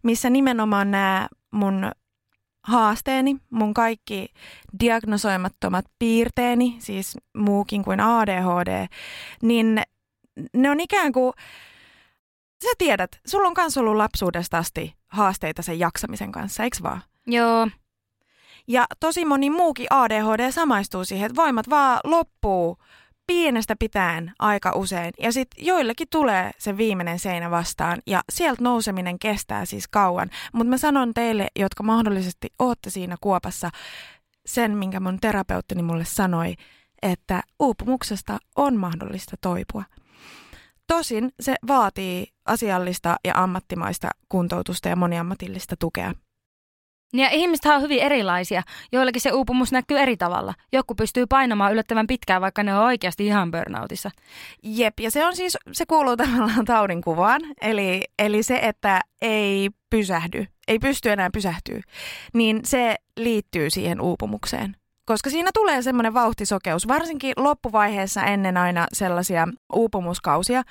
missä nimenomaan nämä mun haasteeni, mun kaikki diagnosoimattomat piirteeni, siis muukin kuin ADHD, niin ne on ikään kuin, sä tiedät, sulla on kans ollut lapsuudesta asti haasteita sen jaksamisen kanssa, eikö vaan? Joo, Ja tosi moni muukin ADHD samaistuu siihen, että voimat vaan loppuu pienestä pitäen aika usein. Ja sitten joillekin tulee se viimeinen seinä vastaan ja sieltä nouseminen kestää siis kauan. Mutta mä sanon teille, jotka mahdollisesti ootte siinä kuopassa, sen minkä mun terapeuttini mulle sanoi, että uupumuksesta on mahdollista toipua. Tosin se vaatii asiallista ja ammattimaista kuntoutusta ja moniammatillista tukea. Ja ihmiset on hyvin erilaisia. Joillekin se uupumus näkyy eri tavalla. Joku pystyy painamaan yllättävän pitkään, vaikka ne on oikeasti ihan burnoutissa. Jep, ja se on siis, se kuuluu tavallaan taudin kuvaan. Eli, eli se, että ei pysähdy, ei pysty enää pysähtyä, niin se liittyy siihen uupumukseen. Koska siinä tulee semmoinen vauhtisokeus, varsinkin loppuvaiheessa ennen aina sellaisia uupumuskausia,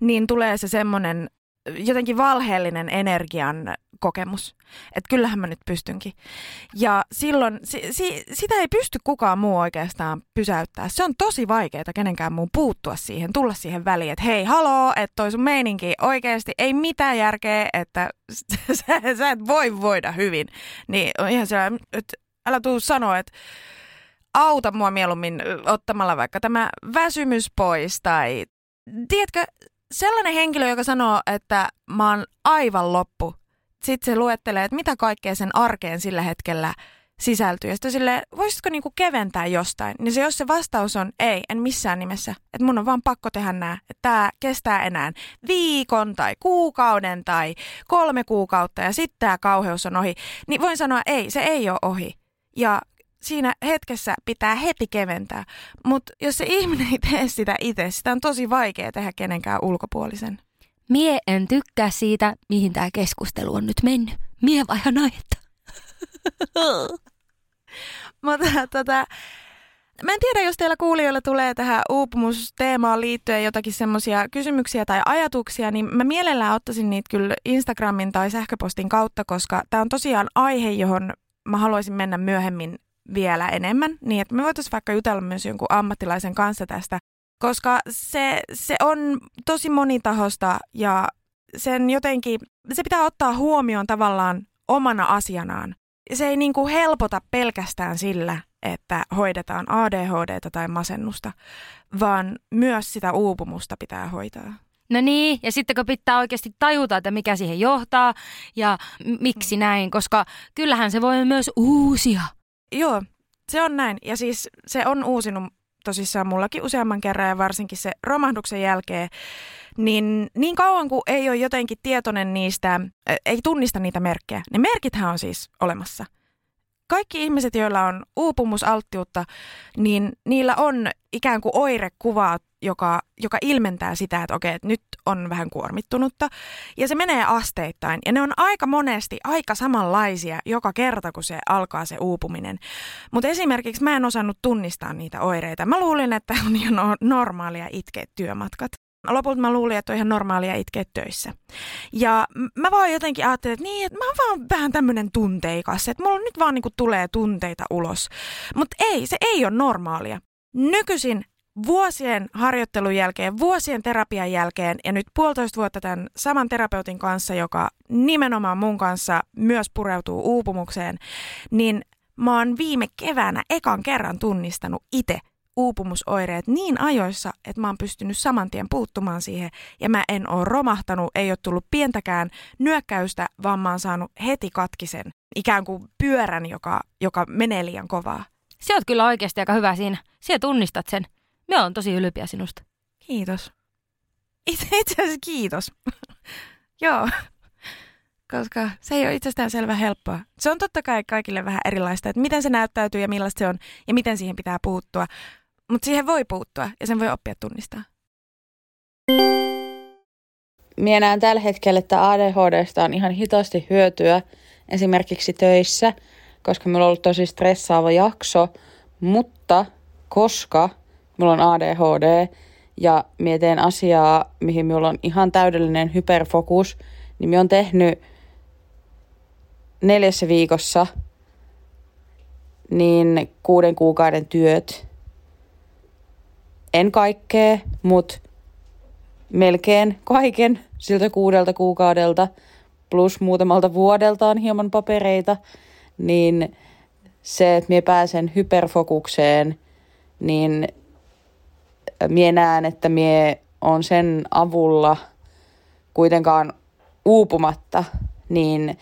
niin tulee se semmoinen jotenkin valheellinen energian kokemus. Että kyllähän mä nyt pystynkin. Ja silloin si, si, sitä ei pysty kukaan muu oikeastaan pysäyttää. Se on tosi vaikeaa kenenkään muun puuttua siihen, tulla siihen väliin, että hei, haloo, että toi sun meininki oikeasti ei mitään järkeä, että sä, sä et voi voida hyvin. Niin on ihan se, että älä tuu sanoa, että auta mua mieluummin ottamalla vaikka tämä väsymys pois tai tiedätkö, sellainen henkilö, joka sanoo, että mä oon aivan loppu, sitten se luettelee, että mitä kaikkea sen arkeen sillä hetkellä sisältyy. Ja sitten sille, voisitko niinku keventää jostain? Niin se, jos se vastaus on ei, en missään nimessä. Että mun on vaan pakko tehdä nämä. Että tämä kestää enää viikon tai kuukauden tai kolme kuukautta ja sitten tämä kauheus on ohi. Niin voin sanoa ei, se ei ole ohi. Ja siinä hetkessä pitää heti keventää. Mutta jos se ihminen ei tee sitä itse, sitä on tosi vaikea tehdä kenenkään ulkopuolisen. Mie en tykkää siitä, mihin tämä keskustelu on nyt mennyt. Mie vai naetta? Mutta tota, mä en tiedä, jos teillä kuulijoilla tulee tähän uupumusteemaan liittyen jotakin semmoisia kysymyksiä tai ajatuksia, niin mä mielellään ottaisin niitä kyllä Instagramin tai sähköpostin kautta, koska tämä on tosiaan aihe, johon mä haluaisin mennä myöhemmin vielä enemmän, niin että me voitaisiin vaikka jutella myös jonkun ammattilaisen kanssa tästä, koska se, se on tosi monitahosta ja sen jotenkin, se pitää ottaa huomioon tavallaan omana asianaan. Se ei niin kuin helpota pelkästään sillä, että hoidetaan ADHD tai masennusta, vaan myös sitä uupumusta pitää hoitaa. No niin, ja sitten kun pitää oikeasti tajuta, että mikä siihen johtaa ja miksi näin, koska kyllähän se voi myös uusia. Joo, se on näin. Ja siis se on uusinut tosissaan mullakin useamman kerran ja varsinkin se romahduksen jälkeen, niin niin kauan kuin ei ole jotenkin tietoinen niistä, ei tunnista niitä merkkejä. Ne merkithän on siis olemassa. Kaikki ihmiset, joilla on uupumusalttiutta, niin niillä on ikään kuin oirekuvaa joka, joka ilmentää sitä, että okei, että nyt on vähän kuormittunutta. Ja se menee asteittain. Ja ne on aika monesti aika samanlaisia joka kerta, kun se alkaa se uupuminen. Mutta esimerkiksi mä en osannut tunnistaa niitä oireita. Mä luulin, että on ihan normaalia itkeä työmatkat. Lopulta mä luulin, että on ihan normaalia itkeä töissä. Ja mä vaan jotenkin ajattelin, että niin, että mä oon vaan vähän tämmönen tunteikas, että mulla nyt vaan niinku tulee tunteita ulos. Mutta ei, se ei ole normaalia. Nykyisin vuosien harjoittelun jälkeen, vuosien terapian jälkeen ja nyt puolitoista vuotta tämän saman terapeutin kanssa, joka nimenomaan mun kanssa myös pureutuu uupumukseen, niin mä oon viime keväänä ekan kerran tunnistanut itse uupumusoireet niin ajoissa, että mä oon pystynyt saman tien puuttumaan siihen ja mä en oo romahtanut, ei ole tullut pientäkään nyökkäystä, vaan mä oon saanut heti katkisen ikään kuin pyörän, joka, joka menee liian kovaa. Se oot kyllä oikeasti aika hyvä siinä. Sä tunnistat sen. Me on tosi ylpeä sinusta. Kiitos. Itse, itse asiassa kiitos. Joo. Koska se ei ole itsestään selvä helppoa. Se on totta kai kaikille vähän erilaista, että miten se näyttäytyy ja millaista se on ja miten siihen pitää puuttua. Mutta siihen voi puuttua ja sen voi oppia tunnistaa. Minä näen tällä hetkellä, että ADHDsta on ihan hitaasti hyötyä esimerkiksi töissä, koska minulla on ollut tosi stressaava jakso, mutta koska mulla on ADHD ja mietin asiaa, mihin minulla on ihan täydellinen hyperfokus, niin minä on tehnyt neljässä viikossa niin kuuden kuukauden työt. En kaikkea, mutta melkein kaiken siltä kuudelta kuukaudelta plus muutamalta vuodelta on hieman papereita, niin se, että minä pääsen hyperfokukseen, niin mie näen, että mie on sen avulla kuitenkaan uupumatta niin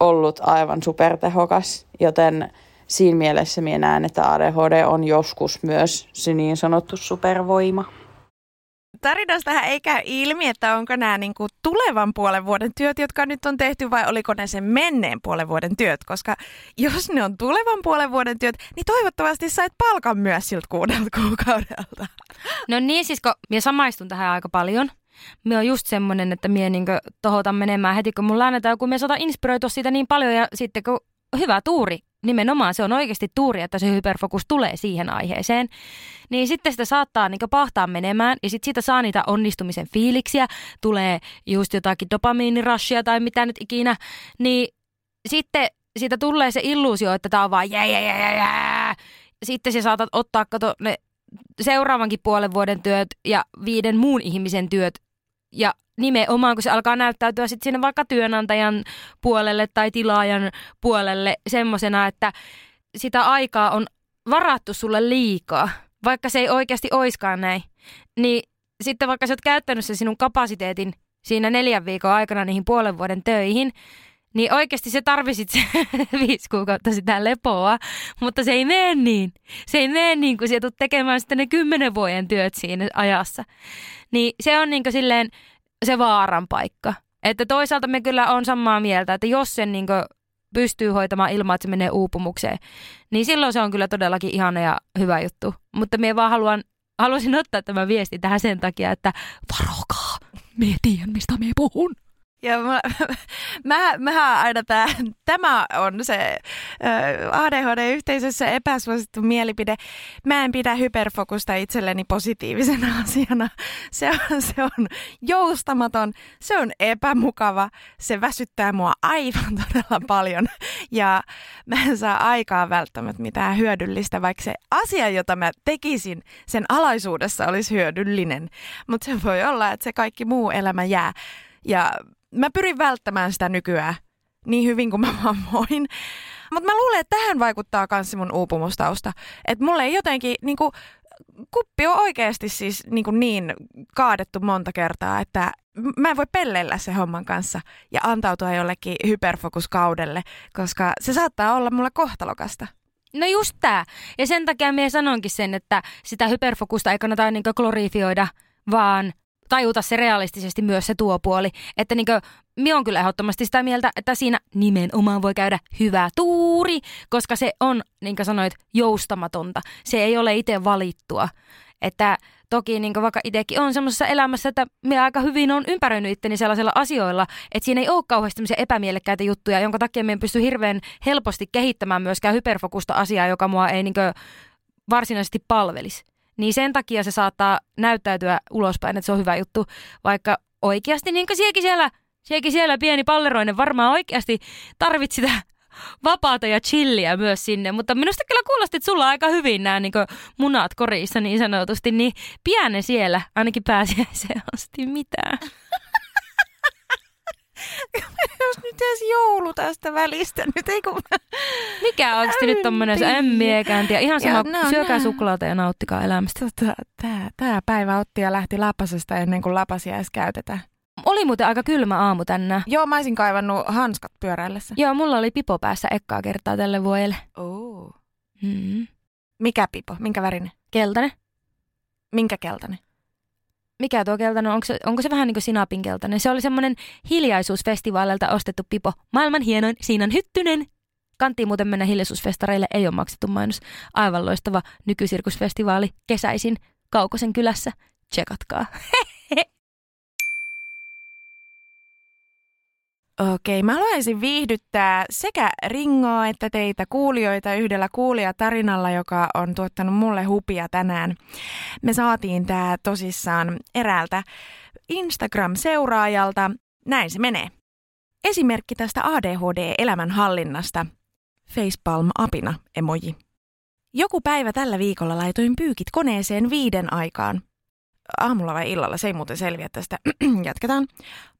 ollut aivan supertehokas, joten siinä mielessä minä näen, että ADHD on joskus myös se niin sanottu supervoima. tarinastahan ei käy ilmi, että onko nämä niin kuin tulevan puolen vuoden työt, jotka nyt on tehty, vai oliko ne sen menneen puolen vuoden työt. Koska jos ne on tulevan puolen vuoden työt, niin toivottavasti sait palkan myös siltä kuudelta kuukaudelta. No niin, siis kun minä samaistun tähän aika paljon. Minä on just semmoinen, että minä niin tohotan menemään heti, kun mulla annetaan, kun minä saatan inspiroitua siitä niin paljon ja sitten kun hyvä tuuri, nimenomaan se on oikeasti tuuri, että se hyperfokus tulee siihen aiheeseen, niin sitten sitä saattaa niin pahtaa menemään ja sitten siitä saa niitä onnistumisen fiiliksiä, tulee just jotakin dopamiinirashia tai mitä nyt ikinä, niin sitten siitä tulee se illuusio, että tämä on vaan jää, jää, jää, jää. Sitten sä saatat ottaa kato, ne seuraavankin puolen vuoden työt ja viiden muun ihmisen työt. Ja nimenomaan, kun se alkaa näyttäytyä sitten sinne vaikka työnantajan puolelle tai tilaajan puolelle semmoisena, että sitä aikaa on varattu sulle liikaa, vaikka se ei oikeasti oiskaan näin, niin sitten vaikka sä oot käyttänyt sen sinun kapasiteetin siinä neljän viikon aikana niihin puolen vuoden töihin, niin oikeasti se tarvisit se viisi kuukautta sitä lepoa, mutta se ei mene niin. Se ei mene niin, kun sä tekemään sitten ne kymmenen vuoden työt siinä ajassa. Niin se on niin silleen se vaaran paikka. Että toisaalta me kyllä on samaa mieltä, että jos sen niin pystyy hoitamaan ilman, että se menee uupumukseen, niin silloin se on kyllä todellakin ihana ja hyvä juttu. Mutta me vaan haluan, haluaisin ottaa tämän viesti tähän sen takia, että varokaa, me tiedän mistä me puhun. Ja mä, mä, mä aina tää, tämä on se ADHD-yhteisössä epäsuosittu mielipide. Mä en pidä hyperfokusta itselleni positiivisena asiana. Se on, se on joustamaton, se on epämukava, se väsyttää mua aivan todella paljon. Ja mä en saa aikaa välttämättä mitään hyödyllistä, vaikka se asia, jota mä tekisin sen alaisuudessa olisi hyödyllinen. Mutta se voi olla, että se kaikki muu elämä jää. Ja mä pyrin välttämään sitä nykyään niin hyvin kuin mä vaan voin. Mutta mä luulen, että tähän vaikuttaa myös mun uupumustausta. Että mulle ei jotenkin, niinku, kuppi on oikeasti siis niinku niin kaadettu monta kertaa, että mä en voi pelleillä se homman kanssa ja antautua jollekin hyperfokuskaudelle, koska se saattaa olla mulle kohtalokasta. No just tää. Ja sen takia minä sanonkin sen, että sitä hyperfokusta ei kannata niin glorifioida, vaan tajuta se realistisesti myös se tuo puoli. Että niinkö, minä on kyllä ehdottomasti sitä mieltä, että siinä nimenomaan voi käydä hyvä tuuri, koska se on, niin kuin sanoit, joustamatonta. Se ei ole itse valittua. Että toki niin vaikka itsekin on semmoisessa elämässä, että minä aika hyvin on ympäröinyt itteni sellaisilla asioilla, että siinä ei ole kauheasti epämielekkäitä juttuja, jonka takia minä pysty hirveän helposti kehittämään myöskään hyperfokusta asiaa, joka mua ei niin varsinaisesti palvelisi niin sen takia se saattaa näyttäytyä ulospäin, että se on hyvä juttu, vaikka oikeasti niin kuin siellä, siekin siellä pieni palleroinen varmaan oikeasti tarvit sitä vapaata ja chilliä myös sinne, mutta minusta kyllä kuulosti, että sulla on aika hyvin nämä niin munat korissa niin sanotusti, niin pienen siellä ainakin pääsiäiseen asti mitään. Jos nyt edes joulu tästä välistä. Nyt ei kun... Mikä on oikeasti nyt tommonen ämmiekäänti ja ihan sama, ja, no, syökää suklaata ja nauttikaa elämästä. Tota, tää, tää päivä otti ja lähti lapasesta ennen kuin lapasia edes käytetään. Oli muuten aika kylmä aamu tänään. Joo, mä olisin kaivannut hanskat pyöräillessä. Joo, mulla oli pipo päässä ekkaa kertaa tälle vuodelle. Oh. Mm. Mikä pipo? Minkä värinen? Keltainen. Minkä keltainen? Mikä tuo keltainen, onko se, onko se vähän niin kuin sinapin keltainen? Se oli semmoinen hiljaisuusfestivaalilta ostettu pipo. Maailman hienoin, siinä on hyttynen. Kanttiin muuten mennä hiljaisuusfestareille, ei ole maksettu mainos. Aivan loistava nykysirkusfestivaali kesäisin Kaukosen kylässä. Tsekatkaa. Okei, mä haluaisin viihdyttää sekä Ringoa että teitä kuulijoita yhdellä kuulijatarinalla, joka on tuottanut mulle hupia tänään. Me saatiin tää tosissaan eräältä Instagram-seuraajalta. Näin se menee. Esimerkki tästä ADHD-elämänhallinnasta. Facepalm-apina emoji. Joku päivä tällä viikolla laitoin pyykit koneeseen viiden aikaan aamulla vai illalla, se ei muuten selviä tästä, jatketaan.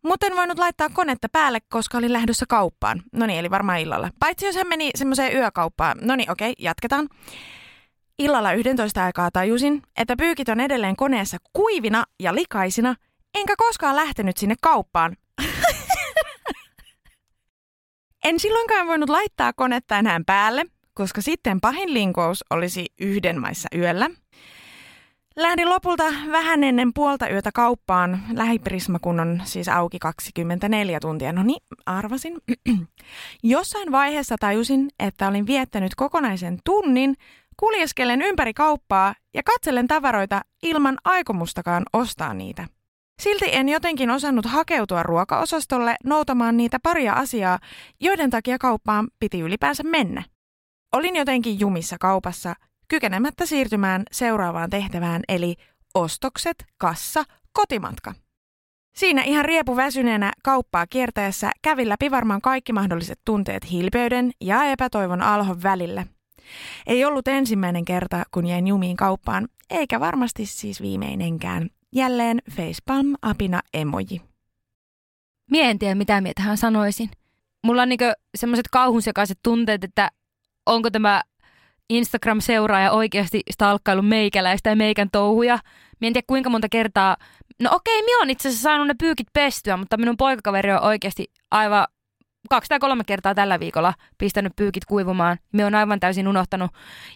Mutta en voinut laittaa konetta päälle, koska olin lähdössä kauppaan. No niin, eli varmaan illalla. Paitsi jos hän meni semmoiseen yökauppaan. No niin, okei, jatketaan. Illalla 11 aikaa tajusin, että pyykit on edelleen koneessa kuivina ja likaisina, enkä koskaan lähtenyt sinne kauppaan. en silloinkaan voinut laittaa konetta enää päälle, koska sitten pahin linkous olisi yhden maissa yöllä – Lähdin lopulta vähän ennen puolta yötä kauppaan. Lähiprisma kun on siis auki 24 tuntia. No niin, arvasin. Jossain vaiheessa tajusin, että olin viettänyt kokonaisen tunnin kuljeskellen ympäri kauppaa ja katsellen tavaroita ilman aikomustakaan ostaa niitä. Silti en jotenkin osannut hakeutua ruokaosastolle noutamaan niitä paria asiaa, joiden takia kauppaan piti ylipäänsä mennä. Olin jotenkin jumissa kaupassa, kykenemättä siirtymään seuraavaan tehtävään, eli ostokset, kassa, kotimatka. Siinä ihan riepu väsyneenä kauppaa kiertäessä kävin läpi varmaan kaikki mahdolliset tunteet hilpeyden ja epätoivon alhon välillä. Ei ollut ensimmäinen kerta, kun jäin jumiin kauppaan, eikä varmasti siis viimeinenkään. Jälleen facepalm apina emoji. Mie en tiedä, mitä mie tähän sanoisin. Mulla on niinku semmoiset kauhunsekaiset tunteet, että onko tämä Instagram-seuraaja oikeasti stalkkailu meikäläistä ja meikän touhuja. Mie en tiedä kuinka monta kertaa. No okei, minä on itse asiassa saanut ne pyykit pestyä, mutta minun poikakaveri on oikeasti aivan kaksi tai kolme kertaa tällä viikolla pistänyt pyykit kuivumaan. Me on aivan täysin unohtanut.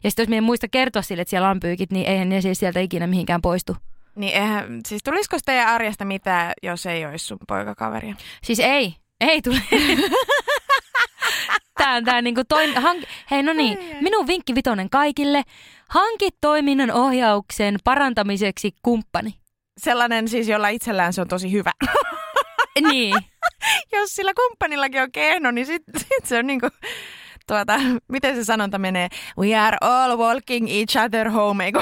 Ja sitten jos me muista kertoa sille, että siellä on pyykit, niin eihän ne siis sieltä ikinä mihinkään poistu. Niin eihän, siis tulisiko teidän arjesta mitään, jos ei olisi sun poikakaveria? Siis ei, ei tule. Tää on tää niinku toin, hank, hei no niin, minun vinkki vitonen kaikille. Hanki toiminnan ohjauksen parantamiseksi kumppani. Sellainen siis, jolla itsellään se on tosi hyvä. Niin. jos sillä kumppanillakin on kehno, niin sit, sit se on niinku, tuota, miten se sanonta menee? We are all walking each other home, eikö?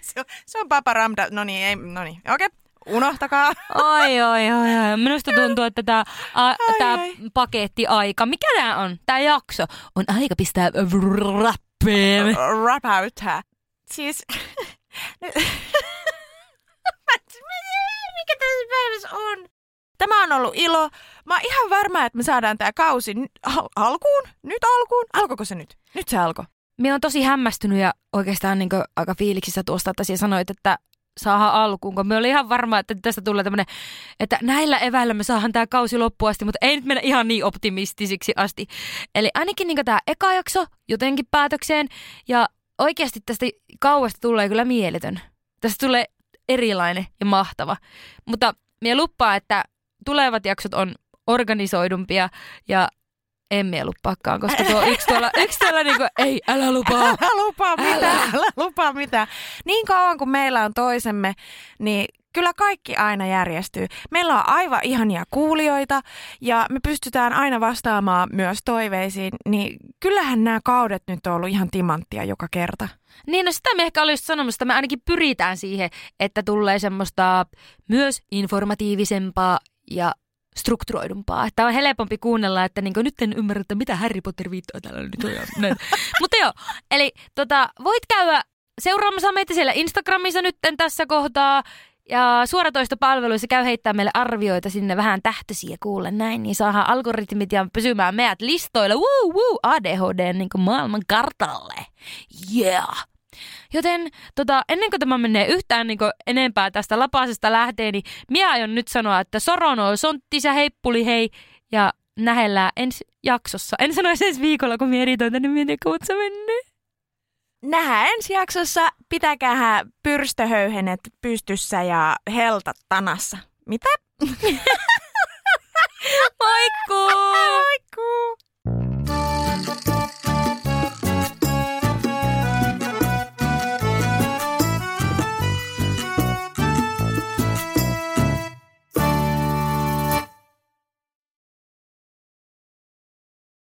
se, on, se on Papa Ramda. No niin, ei, no niin, okei. Okay. Unohtakaa. Ai, ai, ai, ai. Minusta tuntuu, että tämä tää pakettiaika, mikä tämä on? Tämä jakso on aika pistää rappeen. Rap out. Siis, mikä tässä päivässä on? Tämä on ollut ilo. Mä oon ihan varma, että me saadaan tämä kausi al- alkuun. Nyt alkuun. Alkoiko se nyt? Nyt se alkoi. Minä on tosi hämmästynyt ja oikeastaan niin aika fiiliksissä tuosta, että sinä sanoit, että saadaan alkuun, kun me oli ihan varma, että tästä tulee tämmöinen, että näillä eväillä me saadaan tämä kausi loppuun asti, mutta ei nyt mennä ihan niin optimistisiksi asti. Eli ainakin niin tämä eka jakso jotenkin päätökseen ja oikeasti tästä kauasta tulee kyllä mieletön. Tästä tulee erilainen ja mahtava. Mutta minä luppaa, että tulevat jaksot on organisoidumpia ja en mie luppaakaan, koska tuo yksi tuolla, yksi tuolla niinku, ei, älä lupaa. Älä lupaa mitään, älä lupaa mitään. Niin kauan kuin meillä on toisemme, niin kyllä kaikki aina järjestyy. Meillä on aivan ihania kuulijoita ja me pystytään aina vastaamaan myös toiveisiin, niin kyllähän nämä kaudet nyt on ollut ihan timanttia joka kerta. Niin, no sitä me ehkä olisi sanomassa, että me ainakin pyritään siihen, että tulee semmoista myös informatiivisempaa ja strukturoidumpaa. Että on helpompi kuunnella, että niin nyt en ymmärrä, että mitä Harry Potter viittaa täällä nyt on. Mutta joo, eli tota, voit käydä seuraamassa meitä siellä Instagramissa nyt tässä kohtaa. Ja suoratoistopalveluissa käy heittää meille arvioita sinne vähän tähtöisiä kuulle näin, niin saadaan algoritmit ja pysymään meidät listoilla woo, woo, ADHD niin maailman kartalle. Yeah! Joten tota, ennen kuin tämä menee yhtään niin enempää tästä lapasesta lähteen, niin minä aion nyt sanoa, että Sorono, Sonttisä, heippuli hei ja nähellään ensi jaksossa. En sano ensi viikolla, kun minä editoin tänne, mietin, kuinka se menee. Nähdään ensi jaksossa. Pitäkää pyrstöhöyhenet pystyssä ja heltat tanassa. Mitä? Moikku!